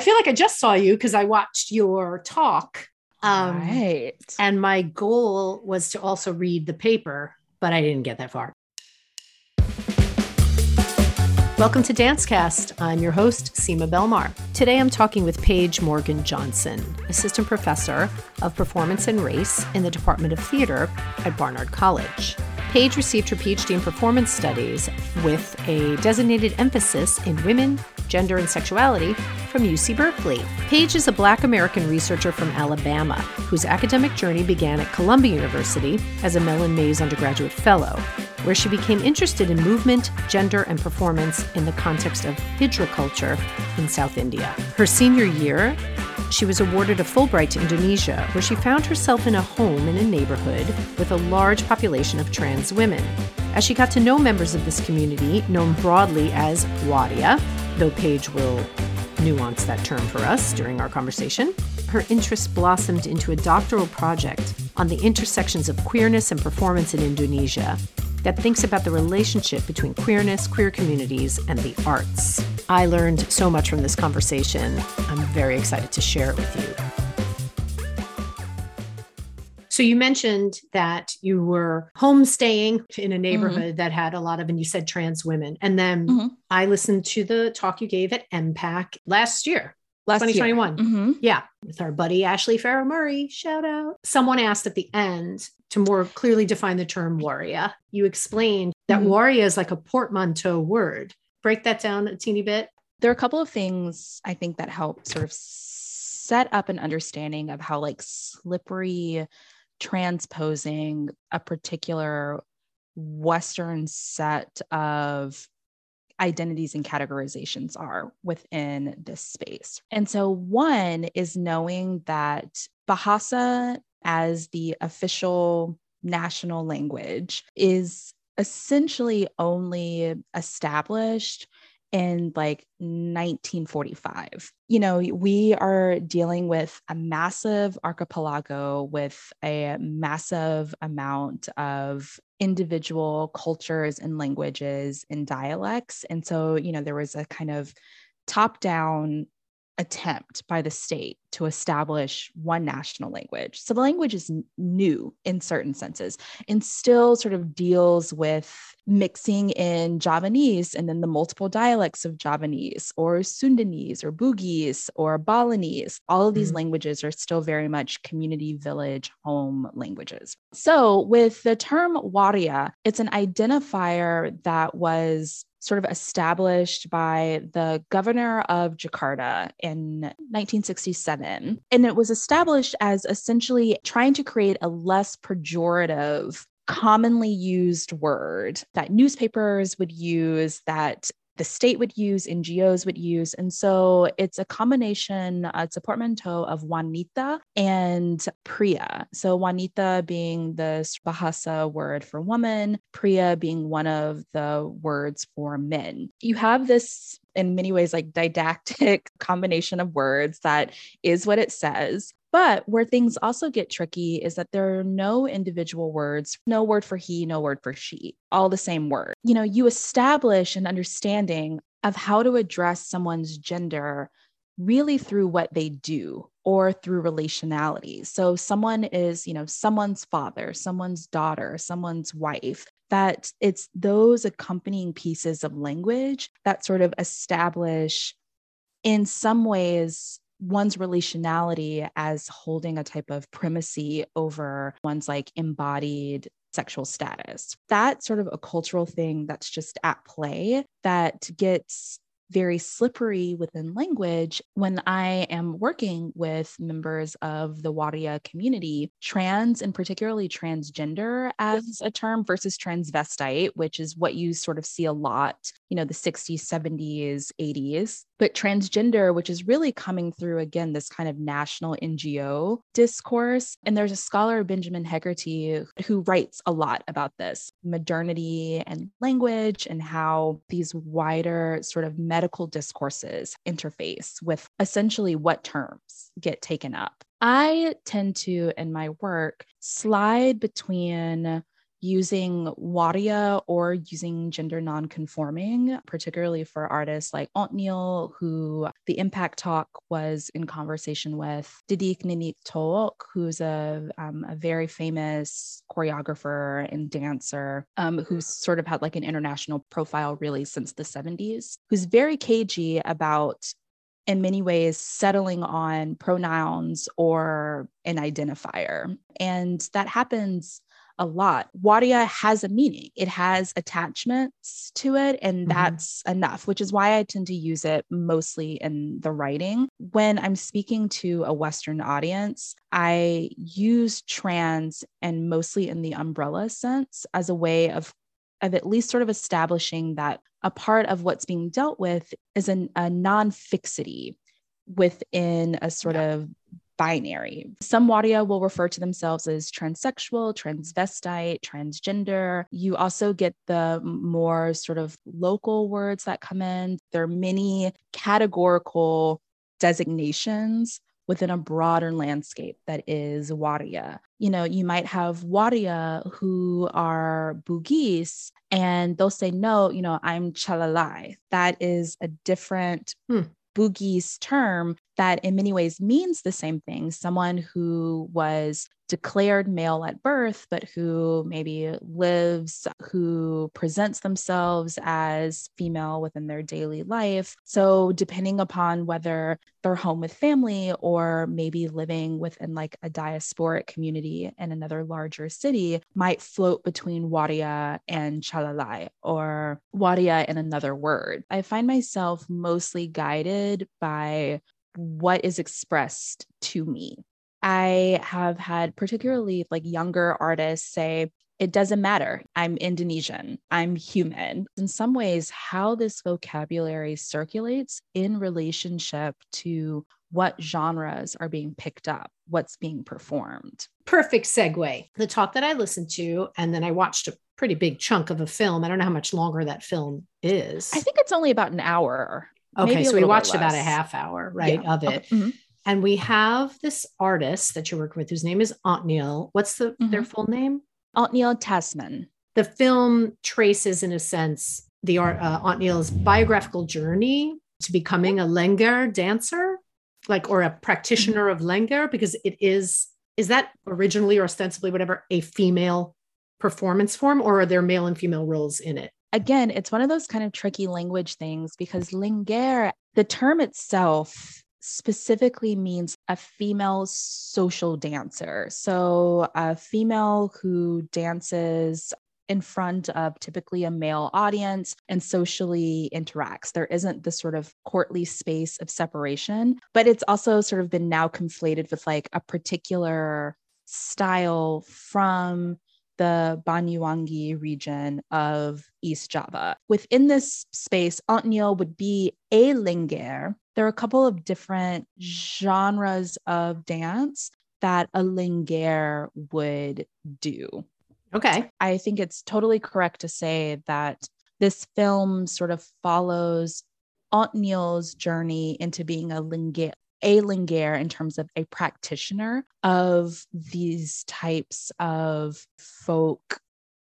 I feel like I just saw you because I watched your talk. Um, right. And my goal was to also read the paper, but I didn't get that far. Welcome to Dancecast. I'm your host, Sima Belmar. Today I'm talking with Paige Morgan Johnson, Assistant Professor of Performance and Race in the Department of Theater at Barnard College. Paige received her PhD in Performance Studies with a designated emphasis in women, gender, and sexuality from UC Berkeley. Paige is a Black American researcher from Alabama whose academic journey began at Columbia University as a Mellon Mays undergraduate fellow where she became interested in movement, gender, and performance in the context of Hijra culture in South India. Her senior year, she was awarded a Fulbright to Indonesia, where she found herself in a home in a neighborhood with a large population of trans women. As she got to know members of this community, known broadly as Waria, though Paige will nuance that term for us during our conversation, her interest blossomed into a doctoral project on the intersections of queerness and performance in Indonesia that thinks about the relationship between queerness, queer communities, and the arts. I learned so much from this conversation. I'm very excited to share it with you. So, you mentioned that you were homestaying in a mm-hmm. neighborhood mm-hmm. that had a lot of, and you said trans women. And then mm-hmm. I listened to the talk you gave at EMPAC last year. Last 2021. Mm-hmm. Yeah. With our buddy Ashley Ferro-Murray. Shout out. Someone asked at the end, to more clearly define the term Waria, you explained that mm-hmm. Waria is like a portmanteau word. Break that down a teeny bit. There are a couple of things I think that help sort of set up an understanding of how like slippery transposing a particular Western set of identities and categorizations are within this space. And so, one is knowing that Bahasa as the official national language is essentially only established in like 1945. You know, we are dealing with a massive archipelago with a massive amount of individual cultures and languages and dialects. And so, you know, there was a kind of top down attempt by the state to establish one national language. So the language is new in certain senses and still sort of deals with mixing in Javanese and then the multiple dialects of Javanese or Sundanese or Bugis or Balinese. All of these mm-hmm. languages are still very much community, village, home languages. So with the term Waria, it's an identifier that was sort of established by the governor of Jakarta in 1967. And it was established as essentially trying to create a less pejorative commonly used word that newspapers would use, that the state would use, NGOs would use. And so it's a combination, uh, it's a portmanteau of wanita and pria. So wanita being the Bahasa word for woman, pria being one of the words for men. You have this in many ways like didactic combination of words that is what it says but where things also get tricky is that there are no individual words, no word for he, no word for she, all the same word. You know, you establish an understanding of how to address someone's gender really through what they do or through relationality. So someone is, you know, someone's father, someone's daughter, someone's wife, that it's those accompanying pieces of language that sort of establish in some ways one's relationality as holding a type of primacy over one's like embodied sexual status. That's sort of a cultural thing that's just at play that gets very slippery within language when I am working with members of the Waria community. Trans and particularly transgender as a term versus transvestite, which is what you sort of see a lot, you know, the 60s, 70s, 80s. But transgender, which is really coming through again, this kind of national NGO discourse. And there's a scholar, Benjamin Hegarty, who writes a lot about this modernity and language and how these wider sort of medical discourses interface with essentially what terms get taken up. I tend to, in my work, slide between using Waria or using gender nonconforming, particularly for artists like Otniel, who the EMPAC Talk was in conversation with Didik Nini Thowok, who's a, um, a very famous choreographer and dancer um, who's sort of had like an international profile really since the 70s, who's very cagey about in many ways settling on pronouns or an identifier. And that happens a lot. Waria has a meaning, it has attachments to it, and mm-hmm. that's enough, which is why I tend to use it mostly in the writing. When I'm speaking to a Western audience, I use trans and mostly in the umbrella sense as a way of of at least sort of establishing that a part of what's being dealt with is an, a non-fixity within a sort yeah. of binary. Some Waria will refer to themselves as transsexual, transvestite, transgender. You also get the more sort of local words that come in. There are many categorical designations within a broader landscape that is Waria. You know, you might have Waria who are Bugis and they'll say, no, you know, I'm Chalalai. That is a different hmm. Bugis term that in many ways means the same thing. Someone who was declared male at birth, but who maybe lives, who presents themselves as female within their daily life. So, depending upon whether they're home with family or maybe living within like a diasporic community in another larger city, might float between Waria and Chalalai or Waria in another word. I find myself mostly guided by what is expressed to me. I have had particularly like younger artists say, it doesn't matter. I'm Indonesian. I'm human. In some ways, how this vocabulary circulates in relationship to what genres are being picked up, what's being performed. Perfect segue. The talk that I listened to, and then I watched a pretty big chunk of a film. I don't know how much longer that film is. I think it's only about an hour. Okay, so we watched about a half hour, right, yeah. of it. Okay. Mm-hmm. And we have this artist that you're working with whose name is Otniel. What's the mm-hmm. their full name? Otniel Tasman. The film traces, in a sense, the art uh, Otniel's biographical journey to becoming a Lengger dancer, like or a practitioner of Lengger, because it is is that originally or ostensibly whatever a female performance form, or are there male and female roles in it? Again, it's one of those kind of tricky language things because Lengger, the term itself specifically means a female social dancer. So, a female who dances in front of typically a male audience and socially interacts. There isn't this sort of courtly space of separation, but it's also sort of been now conflated with like a particular style from the Banyuwangi region of East Java. Within this space, Otniel would be a lengger. There are a couple of different genres of dance that a lengger would do. Okay. I think it's totally correct to say that this film sort of follows Otniel's journey into being a lengger, a lengger in terms of a practitioner of these types of folk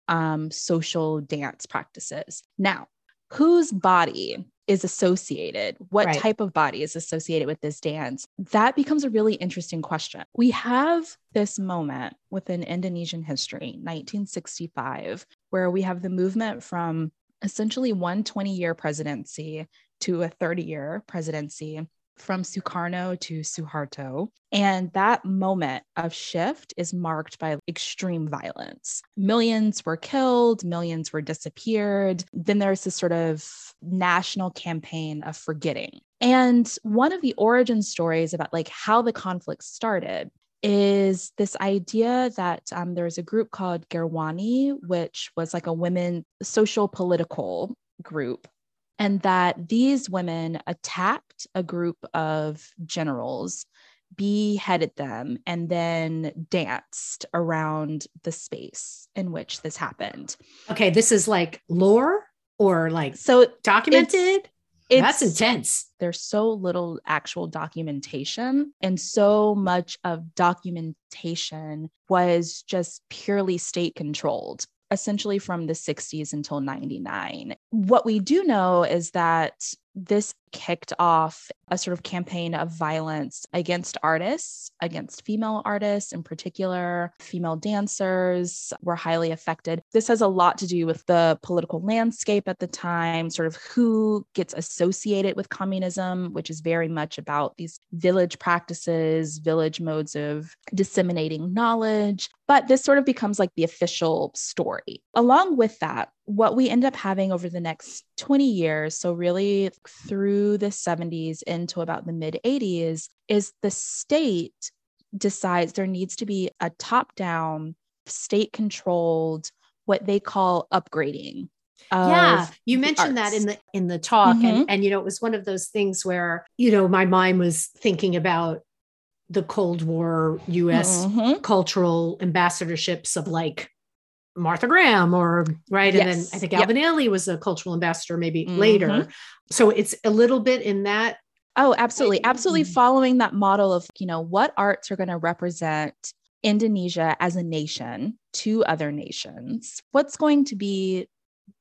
um, social dance practices. Now, whose body is associated? What right. type of body is associated with this dance? That becomes a really interesting question. We have this moment within Indonesian history, 1965, where we have the movement from essentially one 20 year presidency to a 30 year presidency from Sukarno to Suharto. And that moment of shift is marked by extreme violence. Millions were killed, millions were disappeared. Then there's this sort of national campaign of forgetting. And one of the origin stories about like how the conflict started is this idea that um, there's a group called Gerwani, which was like a women social political group and that these women attacked a group of generals, beheaded them, and then danced around the space in which this happened. Okay, this is like lore or like so documented. It's, That's intense. There's so little actual documentation, and so much of documentation was just purely state controlled essentially from the 60s until 99. What we do know is that this kicked off a sort of campaign of violence against artists, against female artists in particular. Female dancers were highly affected. This has a lot to do with the political landscape at the time, sort of who gets associated with communism, which is very much about these village practices, village modes of disseminating knowledge. But this sort of becomes like the official story. Along with that, what we end up having over the next 20 years, so really through the 70s into about the mid 80s, is the state decides there needs to be a top down, state controlled, what they call upgrading yeah you mentioned that in the in the talk mm-hmm. and and you know it was one of those things where you know my mind was thinking about the cold war us mm-hmm. cultural ambassadorships of like Martha Graham or right. Yes. And then I think Alvin yep. Ailey was a cultural ambassador maybe mm-hmm. later. So it's a little bit in that. Oh, absolutely. Absolutely mm-hmm. following that model of, you know, what arts are going to represent Indonesia as a nation to other nations. What's going to be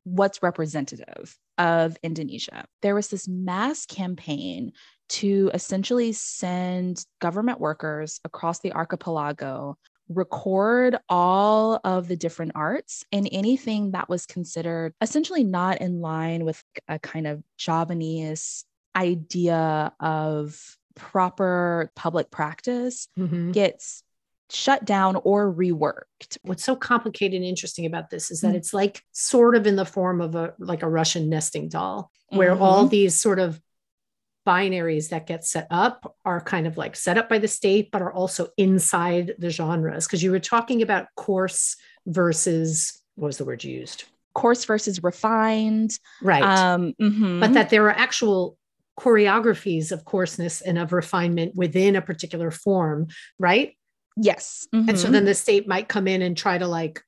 what's representative of Indonesia? There was this mass campaign to essentially send government workers across the archipelago record all of the different arts and anything that was considered essentially not in line with a kind of Javanese idea of proper public practice mm-hmm. gets shut down or reworked. What's so complicated and interesting about this is that mm-hmm. it's like sort of in the form of a like a Russian nesting doll where mm-hmm. all these sort of binaries that get set up are kind of like set up by the state, but are also inside the genres. Because you were talking about coarse versus what was the word you used? Coarse versus refined. Right. Um, mm-hmm. But that there are actual choreographies of coarseness and of refinement within a particular form, right? Yes. Mm-hmm. And so then the state might come in and try to like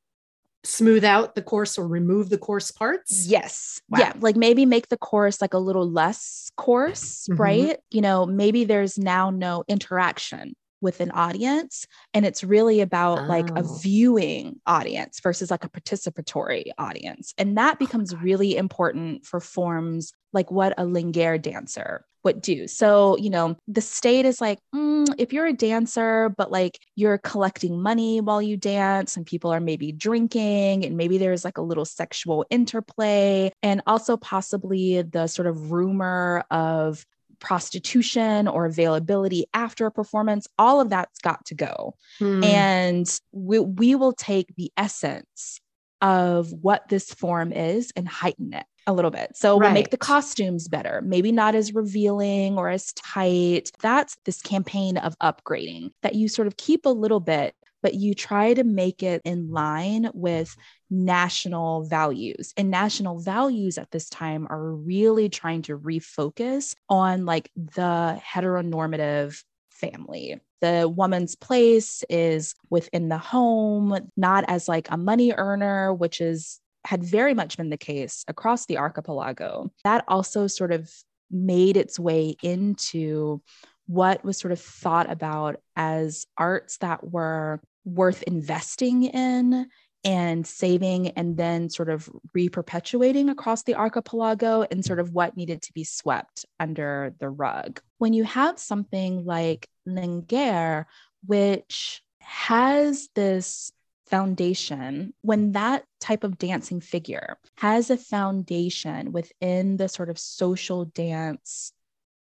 smooth out the coarse or remove the coarse parts? Yes. Wow. Yeah. Like maybe make the coarse like a little less coarse, mm-hmm. right? You know, maybe there's now no interaction with an audience and it's really about oh. like a oh. viewing audience versus like a participatory audience and that becomes oh, really important for forms like what a lengger dancer would do. So, you know, the state is like, mm, if you're a dancer, but like you're collecting money while you dance and people are maybe drinking and maybe there's like a little sexual interplay and also possibly the sort of rumor of prostitution or availability after a performance, all of that's got to go. Hmm. And we, we will take the essence of what this form is and heighten it a little bit. So right. we'll make the costumes better, maybe not as revealing or as tight. That's this campaign of upgrading that you sort of keep a little bit, but you try to make it in line with national values. And national values at this time are really trying to refocus on like the heteronormative family. The woman's place is within the home, not as like a money earner, which is had very much been the case across the archipelago. That also sort of made its way into what was sort of thought about as arts that were worth investing in and saving and then sort of reperpetuating across the archipelago and sort of what needed to be swept under the rug. When you have something like Lengger, which has this foundation, when that type of dancing figure has a foundation within the sort of social dance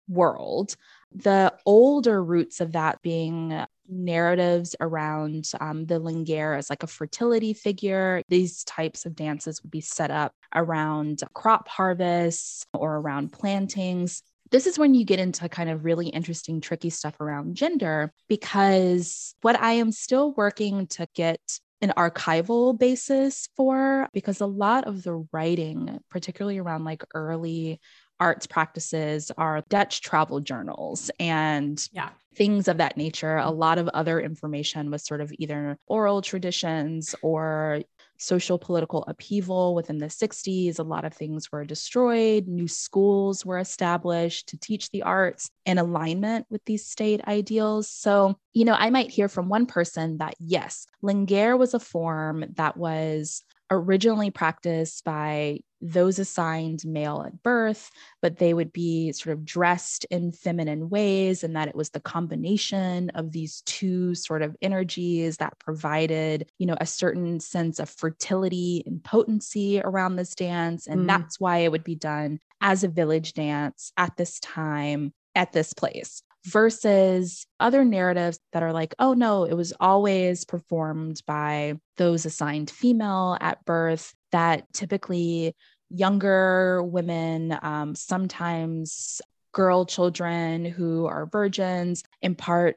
world, the older roots of that being narratives around um, the lengger as like a fertility figure. These types of dances would be set up around crop harvests or around plantings this is when you get into kind of really interesting, tricky stuff around gender, because what I am still working to get an archival basis for because a lot of the writing, particularly around like early arts practices, are Dutch travel journals and yeah. things of that nature. A lot of other information was sort of either oral traditions or social political upheaval within the 60s. A lot of things were destroyed, new schools were established to teach the arts in alignment with these state ideals. So, you know, I might hear from one person that yes, Lengger was a form that was originally practiced by those assigned male at birth, but they would be sort of dressed in feminine ways, and that it was the combination of these two sort of energies that provided, you know, a certain sense of fertility and potency around this dance. And mm. that's why it would be done as a village dance at this time at this place versus other narratives that are like, oh no, it was always performed by those assigned female at birth, that typically younger women, um, sometimes girl children who are virgins, in part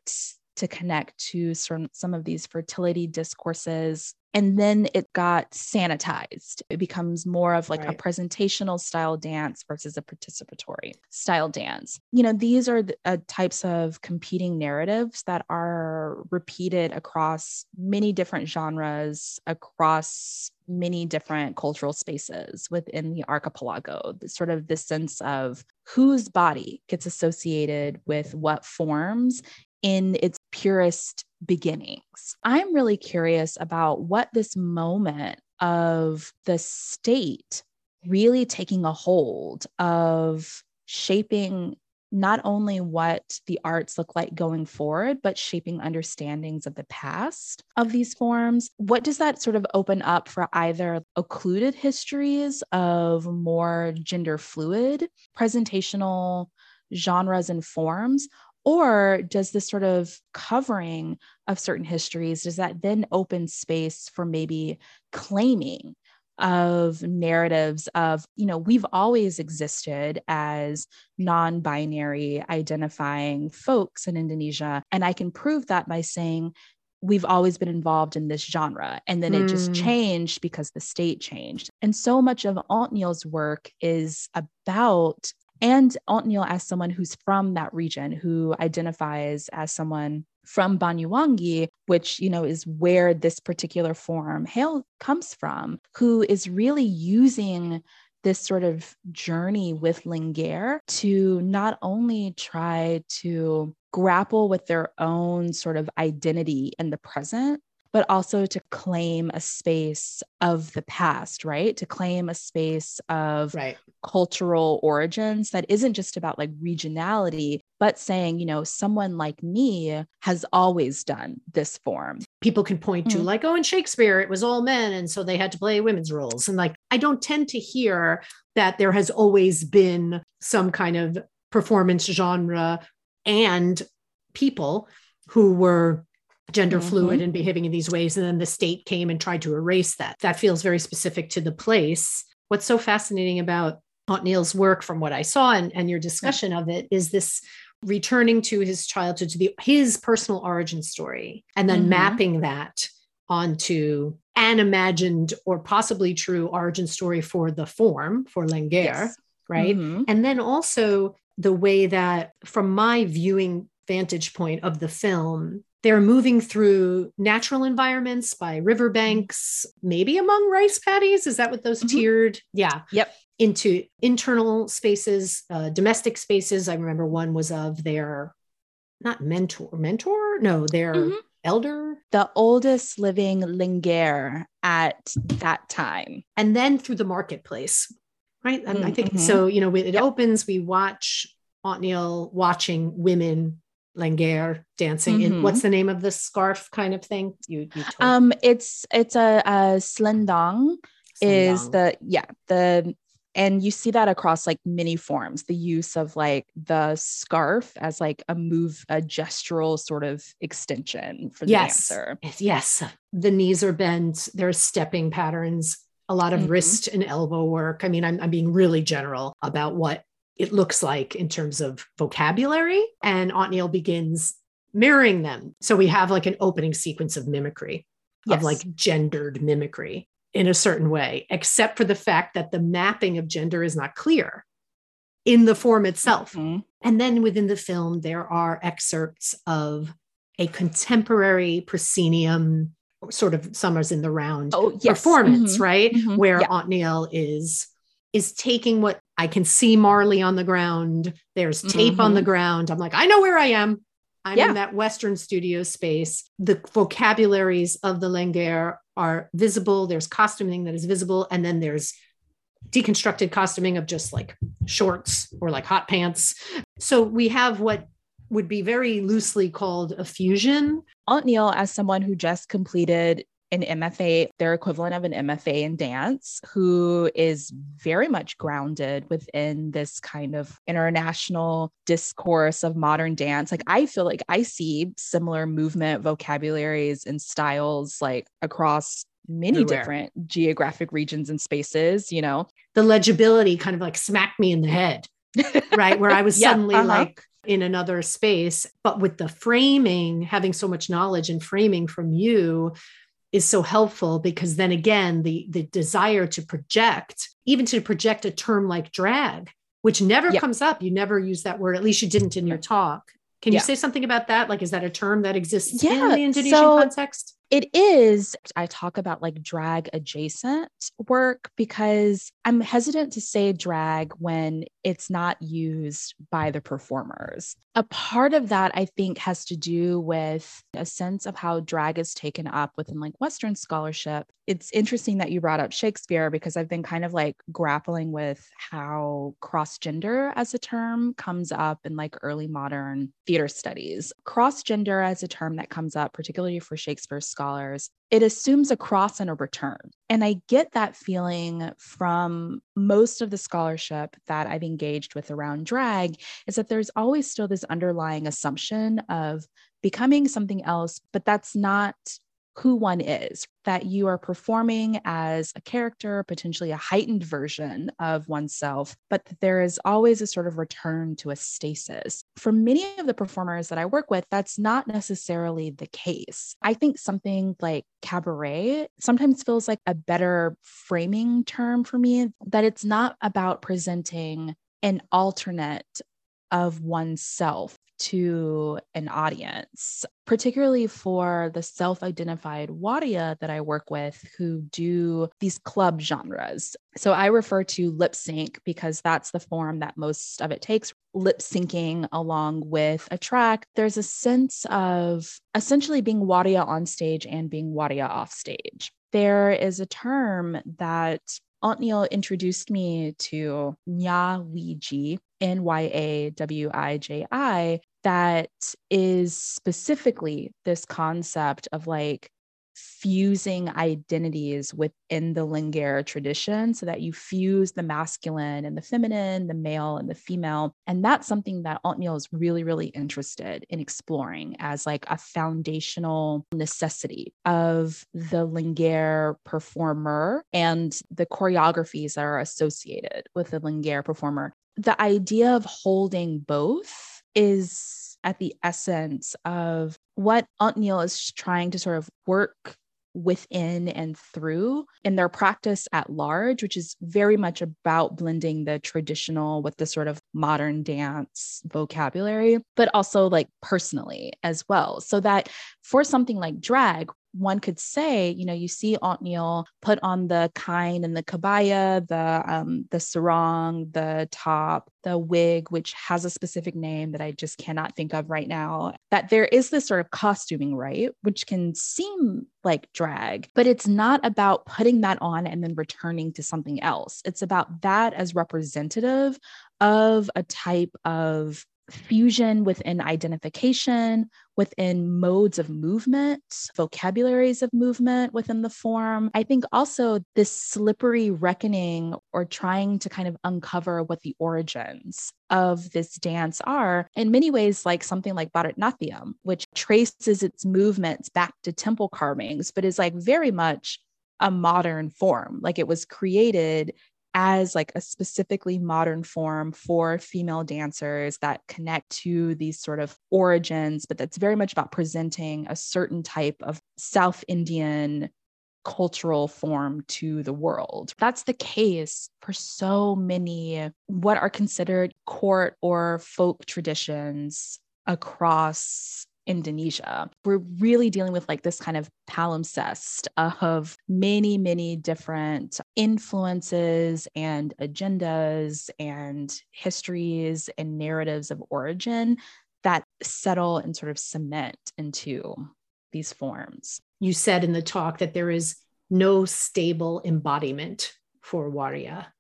to connect to some, some of these fertility discourses and then it got sanitized. It becomes more of like right. a presentational style dance versus a participatory style dance. You know, these are the uh, types of competing narratives that are repeated across many different genres, across many different cultural spaces within the archipelago. Sort of this sense of whose body gets associated with what forms in its purest beginnings. I'm really curious about what this moment of the state really taking a hold of shaping not only what the arts look like going forward, but shaping understandings of the past of these forms. What does that sort of open up for either occluded histories of more gender fluid presentational genres and forms, or does this sort of covering of certain histories, does that then open space for maybe claiming of narratives of, you know, we've always existed as non binary identifying folks in Indonesia. And I can prove that by saying, we've always been involved in this genre. And then mm. it just mm. changed because the state changed. And so much of Otniel's work is about and Otniel as someone who's from that region, who identifies as someone from Banyuwangi, which you know is where this particular form hail comes from, who is really using this sort of journey with Lengger to not only try to grapple with their own sort of identity in the present, but also to claim a space of the past, right? To claim a space of right. cultural origins that isn't just about like regionality, but saying, you know, someone like me has always done this form. People can point to, mm-hmm. like, oh, in Shakespeare, it was all men. And so they had to play women's roles. And like, I don't tend to hear that there has always been some kind of performance genre and people who were gender mm-hmm. fluid and behaving in these ways. And then the state came and tried to erase that. That feels very specific to the place. What's so fascinating about Otniel's work from what I saw and, and your discussion yeah. of it is this returning to his childhood, to the his personal origin story, and then mm-hmm. mapping that onto an imagined or possibly true origin story for the form for Lengger, yes. right? Mm-hmm. And then also the way that from my viewing vantage point of the film, they're moving through natural environments by riverbanks, maybe among rice paddies. Is that what those mm-hmm. tiered? Yeah. Yep. Into internal spaces, uh, domestic spaces. I remember one was of their, not mentor, mentor? No, their mm-hmm. elder. The oldest living Lengger at that time. And then through the marketplace, right? And mm-hmm. I think so, you know, it yep. opens, we watch Otniel watching women Lengger dancing mm-hmm. in what's the name of the scarf kind of thing? You, you um it's it's a, a slendang, is the yeah the and you see that across like many forms the use of like the scarf as like a move a gestural sort of extension for the yes. dancer. Yes. The knees are bent there's stepping patterns a lot of mm-hmm. wrist and elbow work. I mean I'm, I'm being really general about what it looks like in terms of vocabulary. And Otniel begins mirroring them. So we have like an opening sequence of mimicry, yes. of like gendered mimicry in a certain way, except for the fact that the mapping of gender is not clear in the form itself. Mm-hmm. And then within the film, there are excerpts of a contemporary proscenium, sort of summers in the round oh, yes. performance, mm-hmm. right? Mm-hmm. Where yeah. Otniel is is taking what I can see Marley on the ground. There's tape mm-hmm. on the mm-hmm. ground. I'm like, I know where I am. I'm Yeah. in that Western studio space. The vocabularies of the Lengger are visible. There's costuming that is visible, and then there's deconstructed costuming of just like shorts or like hot pants. So we have what would be very loosely called a fusion. Otniel, as someone who just completed an MFA, their equivalent of an MFA in dance, who is very much grounded within this kind of international discourse of modern dance. Like, I feel like I see similar movement vocabularies and styles like across many Everywhere. different geographic regions and spaces, you know? The legibility kind of like smacked me in the head, right? Where I was Yeah, suddenly uh-huh. like in another space. But with the framing, having so much knowledge and framing from you is so helpful because then again, the the desire to project, even to project a term like drag, which never Yeah. comes up. You never use that word, at least you didn't in your talk. Can you say something about that? Like, is that a term that exists Yeah, in the Indonesian so- context? It is. I talk about like drag adjacent work because I'm hesitant to say drag when it's not used by the performers. A part of that, I think, has to do with a sense of how drag is taken up within like Western scholarship. It's interesting that you brought up Shakespeare because I've been kind of like grappling with how cross gender as a term comes up in like early modern theater studies. Cross gender as a term that comes up, particularly for Shakespeare scholars, it assumes a cross and a return. And I get that feeling from most of the scholarship that I've engaged with around drag is that there's always still this underlying assumption of becoming something else, but that's not who one is, that you are performing as a character, potentially a heightened version of oneself, but that there is always a sort of return to a stasis. For many of the performers that I work with, that's not necessarily the case. I think something like cabaret sometimes feels like a better framing term for me, that it's not about presenting an alternate of oneself to an audience, particularly for the self identified Waria that I work with who do these club genres. So I refer to lip sync because that's the form that most of it takes lip syncing along with a track. There's a sense of essentially being Waria on stage and being Waria off stage. There is a term that Otniel introduced me to Nya Wiji, N Y A W I J I, that is specifically this concept of like fusing identities within the Lengger tradition so that you fuse the masculine and the feminine, the male and the female. And that's something that Otniel is really, really interested in exploring as like a foundational necessity of the Lengger performer and the choreographies that are associated with the Lengger performer. The idea of holding both is at the essence of what Otniel is trying to sort of work within and through in their practice at large, which is very much about blending the traditional with the sort of modern dance vocabulary, but also like personally as well. So that for something like drag, one could say, you know, you see Otniel put on the kain and the kebaya, the um, the sarong, the top, the wig, which has a specific name that I just cannot think of right now. That there is this sort of costuming, right, which can seem like drag, but it's not about putting that on and then returning to something else. It's about that as representative of a type of fusion within identification, within modes of movement, vocabularies of movement within the form. I think also this slippery reckoning or trying to kind of uncover what the origins of this dance are, in many ways, like something like Bharatanatyam, which traces its movements back to temple carvings, but is like very much a modern form. Like it was created as like a specifically modern form for female dancers that connect to these sort of origins but that's very much about presenting a certain type of south indian cultural form to the world. That's the case for so many what are considered court or folk traditions across Indonesia. We're really dealing with like this kind of palimpsest of many, many different influences and agendas and histories and narratives of origin that settle and sort of cement into these forms. You said in the talk that there is no stable embodiment for Waria.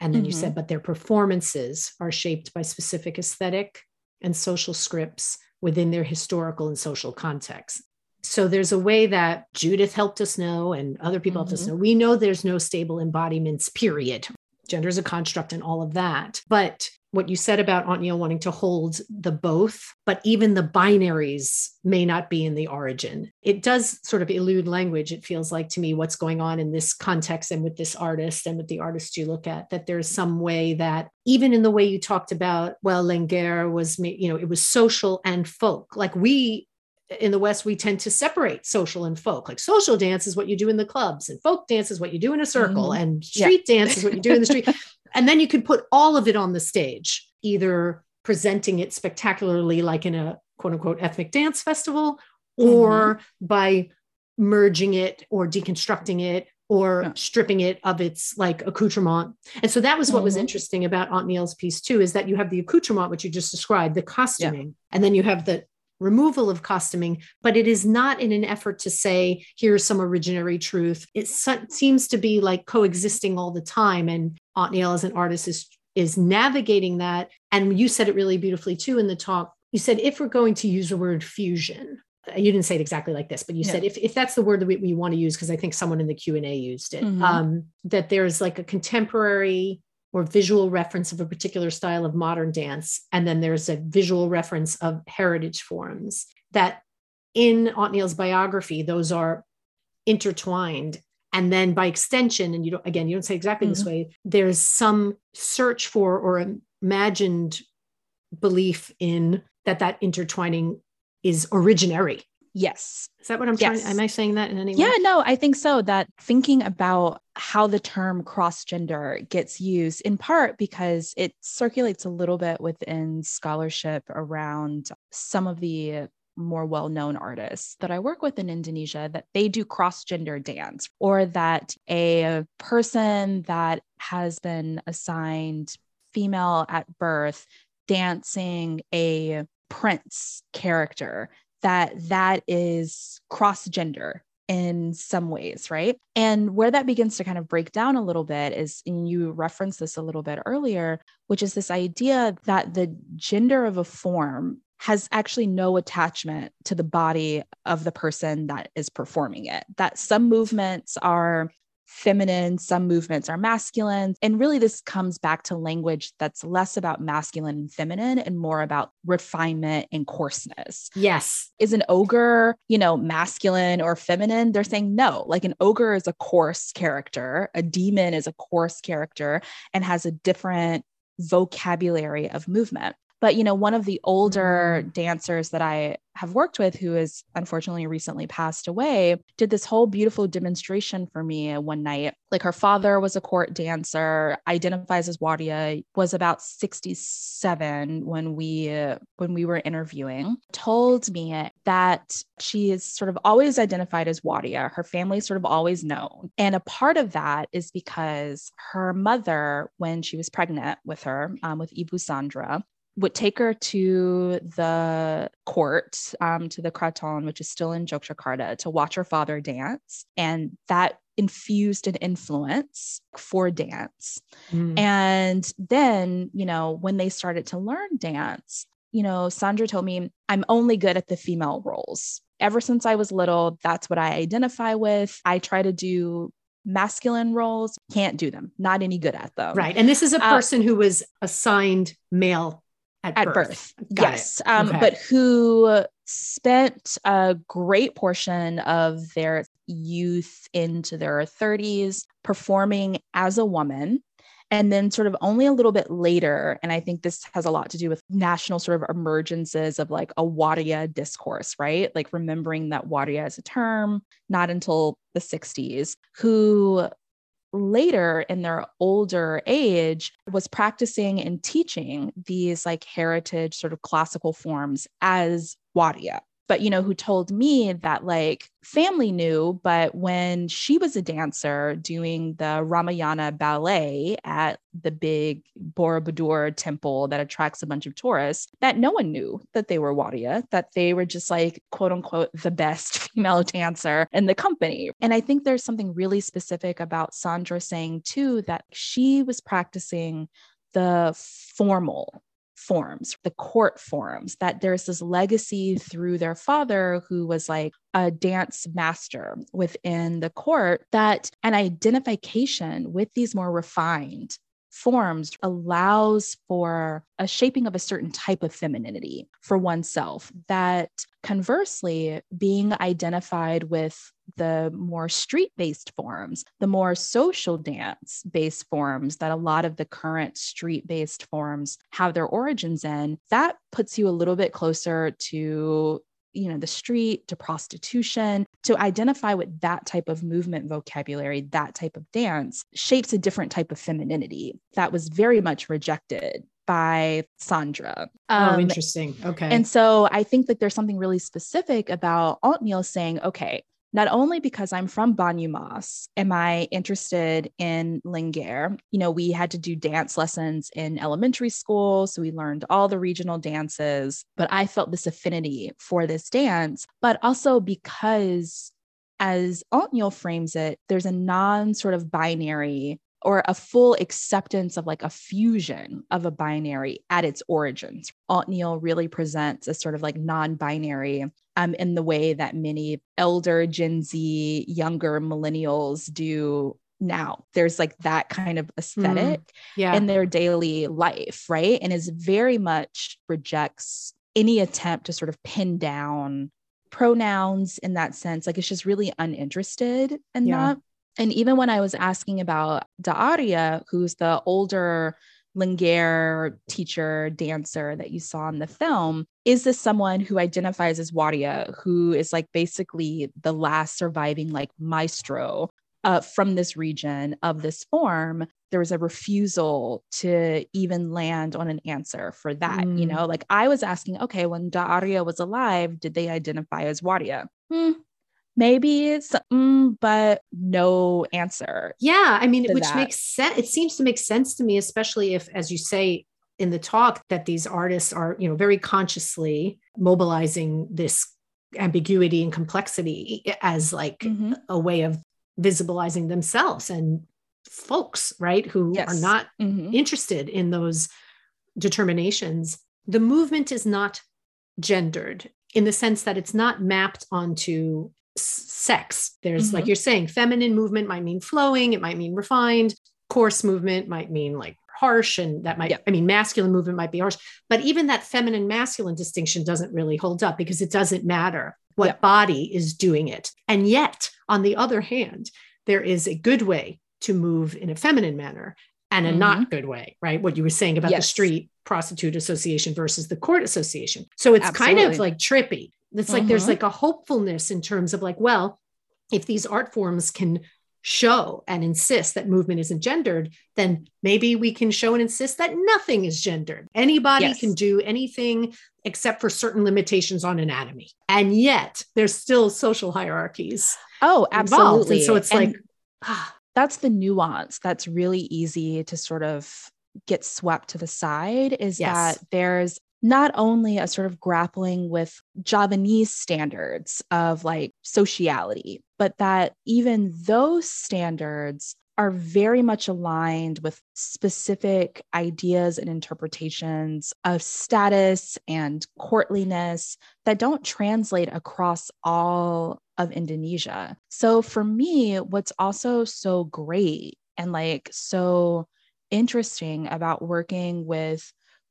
And then mm-hmm. you said, but their performances are shaped by specific aesthetic and social scripts within their historical and social context. So there's a way that Judith helped us know, and other people mm-hmm. helped us mm-hmm. know. We know there's no stable embodiments, period. Gender is a construct and all of that. But what you said about Otniel wanting to hold the both, but even the binaries may not be in the origin. It does sort of elude language, it feels like to me, what's going on in this context and with this artist and with the artists you look at, that there's some way that even in the way you talked about, well, Lengger was, you know, it was social and folk. Like we in the West, we tend to separate social and folk. Like social dance is what you do in the clubs, and folk dance is what you do in a circle, mm-hmm. and street yeah. dance is what you do in the street. and then you can put all of it on the stage, either presenting it spectacularly, like in a quote unquote ethnic dance festival, or mm-hmm. by merging it or deconstructing it or yeah. stripping it of its like accoutrement. And so that was what mm-hmm. was interesting about Otniel's piece too, is that you have the accoutrement, which you just described, the costuming, yeah. and then you have the removal of costuming, but it is not in an effort to say, here's some originary truth. It seems to be like coexisting all the time. And Otniel, as an artist, is, is navigating that. And you said it really beautifully too in the talk. You said, if we're going to use the word fusion, you didn't say it exactly like this, but you said if, if that's the word that we, we want to use, because I think someone in the Q&A used it, mm-hmm. um, that there's like a contemporary or visual reference of a particular style of modern dance. And then there's a visual reference of heritage forms that in Otniel's biography, those are intertwined. And then by extension, and you don't, again, you don't say exactly mm-hmm. this way, there's some search for or imagined belief in that that intertwining is originary Yes. Is that what I'm yes. trying? Am I saying that in any way? Yeah, no, I think so. That thinking about how the term cross gender gets used, in part because it circulates a little bit within scholarship around some of the more well known artists that I work with in Indonesia that they do cross gender dance, or that a person that has been assigned female at birth dancing a prince character that that is cross gender in some ways, right? And where that begins to kind of break down a little bit is, and you referenced this a little bit earlier, which is this idea that the gender of a form has actually no attachment to the body of the person that is performing it. That some movements are feminine, some movements are masculine. And really, this comes back to language that's less about masculine and feminine and more about refinement and coarseness. Yes. Is an ogre, you know, masculine or feminine? They're saying no. Like an ogre is a coarse character, a demon is a coarse character and has a different vocabulary of movement. But, you know, one of the older mm. dancers that I have worked with, who has unfortunately recently passed away, did this whole beautiful demonstration for me one night. Like her father was a court dancer, identifies as Waria, was about 67 when we uh, when we were interviewing, told me that she is sort of always identified as Waria. Her family sort of always known. And a part of that is because her mother, when she was pregnant with her, um, with Ibu Sandra, would take her to the court, um, to the Kraton, which is still in Yogyakarta, to watch her father dance. And that infused an influence for dance. Mm. And then, you know, when they started to learn dance, you know, Sandra told me, I'm only good at the female roles. Ever since I was little, that's what I identify with. I try to do masculine roles can't do them not any good at them right and this is a uh, person uh, who was assigned male at, at birth. birth. yes. Um, okay. But who spent a great portion of their youth into their 30s performing as a woman. And then, sort of only a little bit later, and I think this has a lot to do with national sort of emergences of like a Waria discourse, right? Like remembering that Waria is a term, not until the 60s, who later in their older age was practicing and teaching these like heritage sort of classical forms as Waria. But you know, who told me that like family knew, but when she was a dancer doing the Ramayana ballet at the big Borobudur temple that attracts a bunch of tourists, that no one knew that they were Waria, that they were just like, quote unquote, the best female dancer in the company. And I think there's something really specific about Sandra saying too that she was practicing the formal forms, the court forms, that there's this legacy through their father who was like a dance master within the court, that an identification with these more refined forms allows for a shaping of a certain type of femininity for oneself that conversely being identified with the more street based forms the more social dance based forms that a lot of the current street based forms have their origins in that puts you a little bit closer to you know the street to prostitution to identify with that type of movement vocabulary that type of dance shapes a different type of femininity that was very much rejected by Sandra. Oh, um, oh, interesting. Okay. And so I think that there's something really specific about Otniel saying, okay, not only because I'm from Banyu Mas am I interested in Lengger. You know, we had to do dance lessons in elementary school. So we learned all the regional dances, but I felt this affinity for this dance, but also because as Otniel frames it, there's a non sort of binary or a full acceptance of like a fusion of a binary at its origins. Otniel really presents a sort of like non binary um, in the way that many elder Gen Z, younger millennials do now. There's like that kind of aesthetic mm, yeah. in their daily life, right? And is very much rejects any attempt to sort of pin down pronouns in that sense. Like it's just really uninterested in yeah. that. And even when I was asking about Dariah, who's the older Lengger teacher, dancer that you saw in the film, is this someone who identifies as Waria, who is like basically the last surviving like maestro uh, from this region of this form? There was a refusal to even land on an answer for that. Mm. You know, like I was asking, okay, when Dariah was alive, did they identify as Waria? Hmm, maybe something, but no answer. Yeah. I mean, which that. makes sense. It seems to make sense to me, especially if, as you say in the talk, that these artists are, you know, very consciously mobilizing this ambiguity and complexity as like mm-hmm. a way of visibilizing themselves and folks, right, who yes. are not mm-hmm. interested in those determinations. The movement is not gendered in the sense that it's not mapped onto sex. There's mm-hmm. like you're saying, feminine movement might mean flowing, it might mean refined, coarse movement might mean like harsh and that might yeah. i mean masculine movement might be harsh but even that feminine masculine distinction doesn't really hold up because it doesn't matter what yeah. body is doing it and yet on the other hand there is a good way to move in a feminine manner and a mm-hmm. not good way right what you were saying about yes. the street prostitute association versus the court association so it's Absolutely. kind of like trippy it's like mm-hmm. there's like a hopefulness in terms of like, well, if these art forms can show and insist that movement isn't gendered, then maybe we can show and insist that nothing is gendered. Anybody yes. can do anything except for certain limitations on anatomy. And yet there's still social hierarchies. Oh, absolutely. So it's and like, ah. that's the nuance that's really easy to sort of get swept to the side is yes. that there's not only a sort of grappling with Javanese standards of like sociality, but that even those standards are very much aligned with specific ideas and interpretations of status and courtliness that don't translate across all of Indonesia. So for me, what's also so great and like so interesting about working with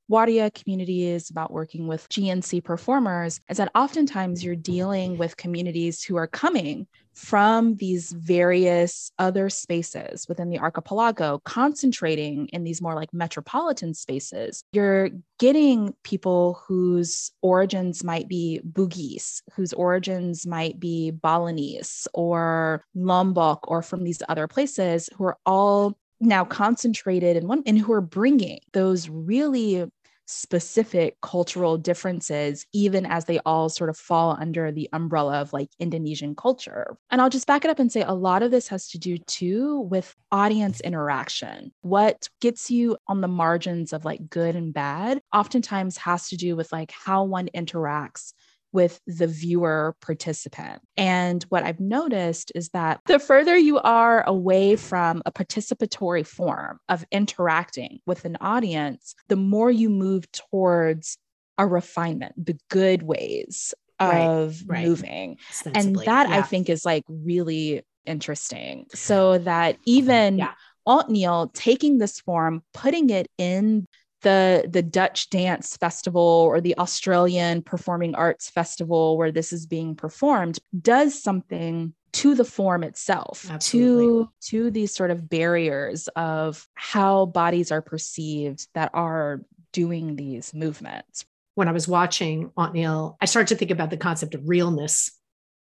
Waria community is about working with GNC performers is that oftentimes you're dealing with communities who are coming from these various other spaces within the archipelago, concentrating in these more like metropolitan spaces. You're getting people whose origins might be Bugis, whose origins might be Balinese or Lombok or from these other places who are all now concentrated in one and who are bringing those really specific cultural differences, even as they all sort of fall under the umbrella of like Indonesian culture. And I'll just back it up and say a lot of this has to do too with audience interaction. What gets you on the margins of like good and bad oftentimes has to do with like how one interacts with the viewer participant. And what I've noticed is that the further you are away from a participatory form of interacting with an audience, the more you move towards a refinement, the good ways of right, right. moving. And that yeah. I think is like really interesting. So that mm-hmm. even yeah. Otniel taking this form, putting it in the the Dutch Dance Festival or the Australian Performing Arts Festival where this is being performed does something to the form itself Absolutely. to to these sort of barriers of how bodies are perceived that are doing these movements when i was watching Otniel, i started to think about the concept of realness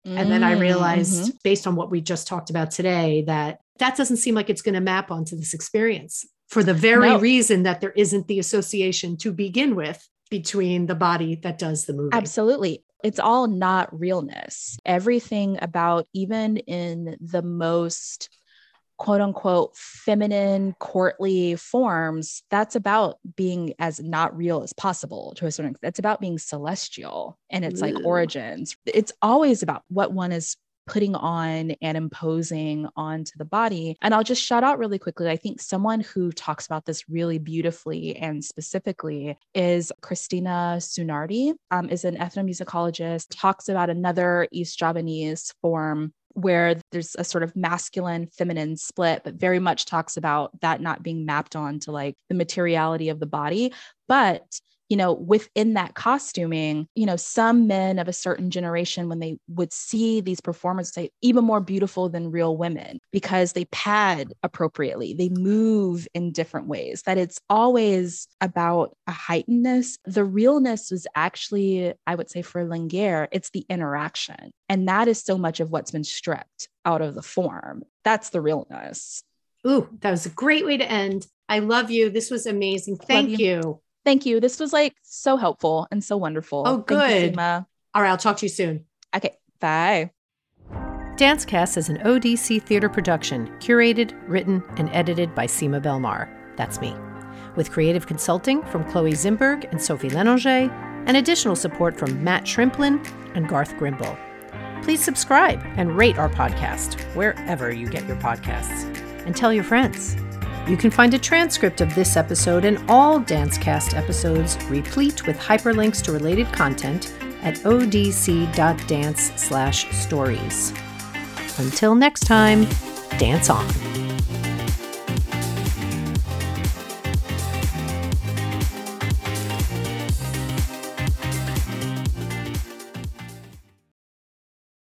and then i realized mm-hmm. based on what we just talked about today that that doesn't seem like it's going to map onto this experience for the very no. reason that there isn't the association to begin with between the body that does the movie. Absolutely. It's all not realness. Everything about, even in the most quote unquote feminine, courtly forms, that's about being as not real as possible to a certain extent. That's about being celestial and it's like origins. It's always about what one is putting on and imposing onto the body. And I'll just shout out really quickly. I think someone who talks about this really beautifully and specifically is Christina Sunardi, um, is an ethnomusicologist, talks about another East Javanese form where there's a sort of masculine feminine split but very much talks about that not being mapped on to like the materiality of the body but you know, within that costuming, you know, some men of a certain generation, when they would see these performances, say even more beautiful than real women because they pad appropriately, they move in different ways, that it's always about a heightenedness. The realness was actually, I would say, for Lengger, it's the interaction. And that is so much of what's been stripped out of the form. That's the realness. Ooh, that was a great way to end. I love you. This was amazing. Thank you. you. Thank you. This was like so helpful and so wonderful. Oh, good. You, All right. I'll talk to you soon. Okay. Bye. Dancecast is an ODC theater production, curated, written, and edited by Sima Belmar. That's me. With creative consulting from Chloe Zimberg and Sophie Lenanger, and additional support from Matt Shrimplin and Garth Grimble. Please subscribe and rate our podcast wherever you get your podcasts. And tell your friends. You can find a transcript of this episode and all Dancecast episodes, replete with hyperlinks to related content, at odc.dance/stories. Until next time, dance on.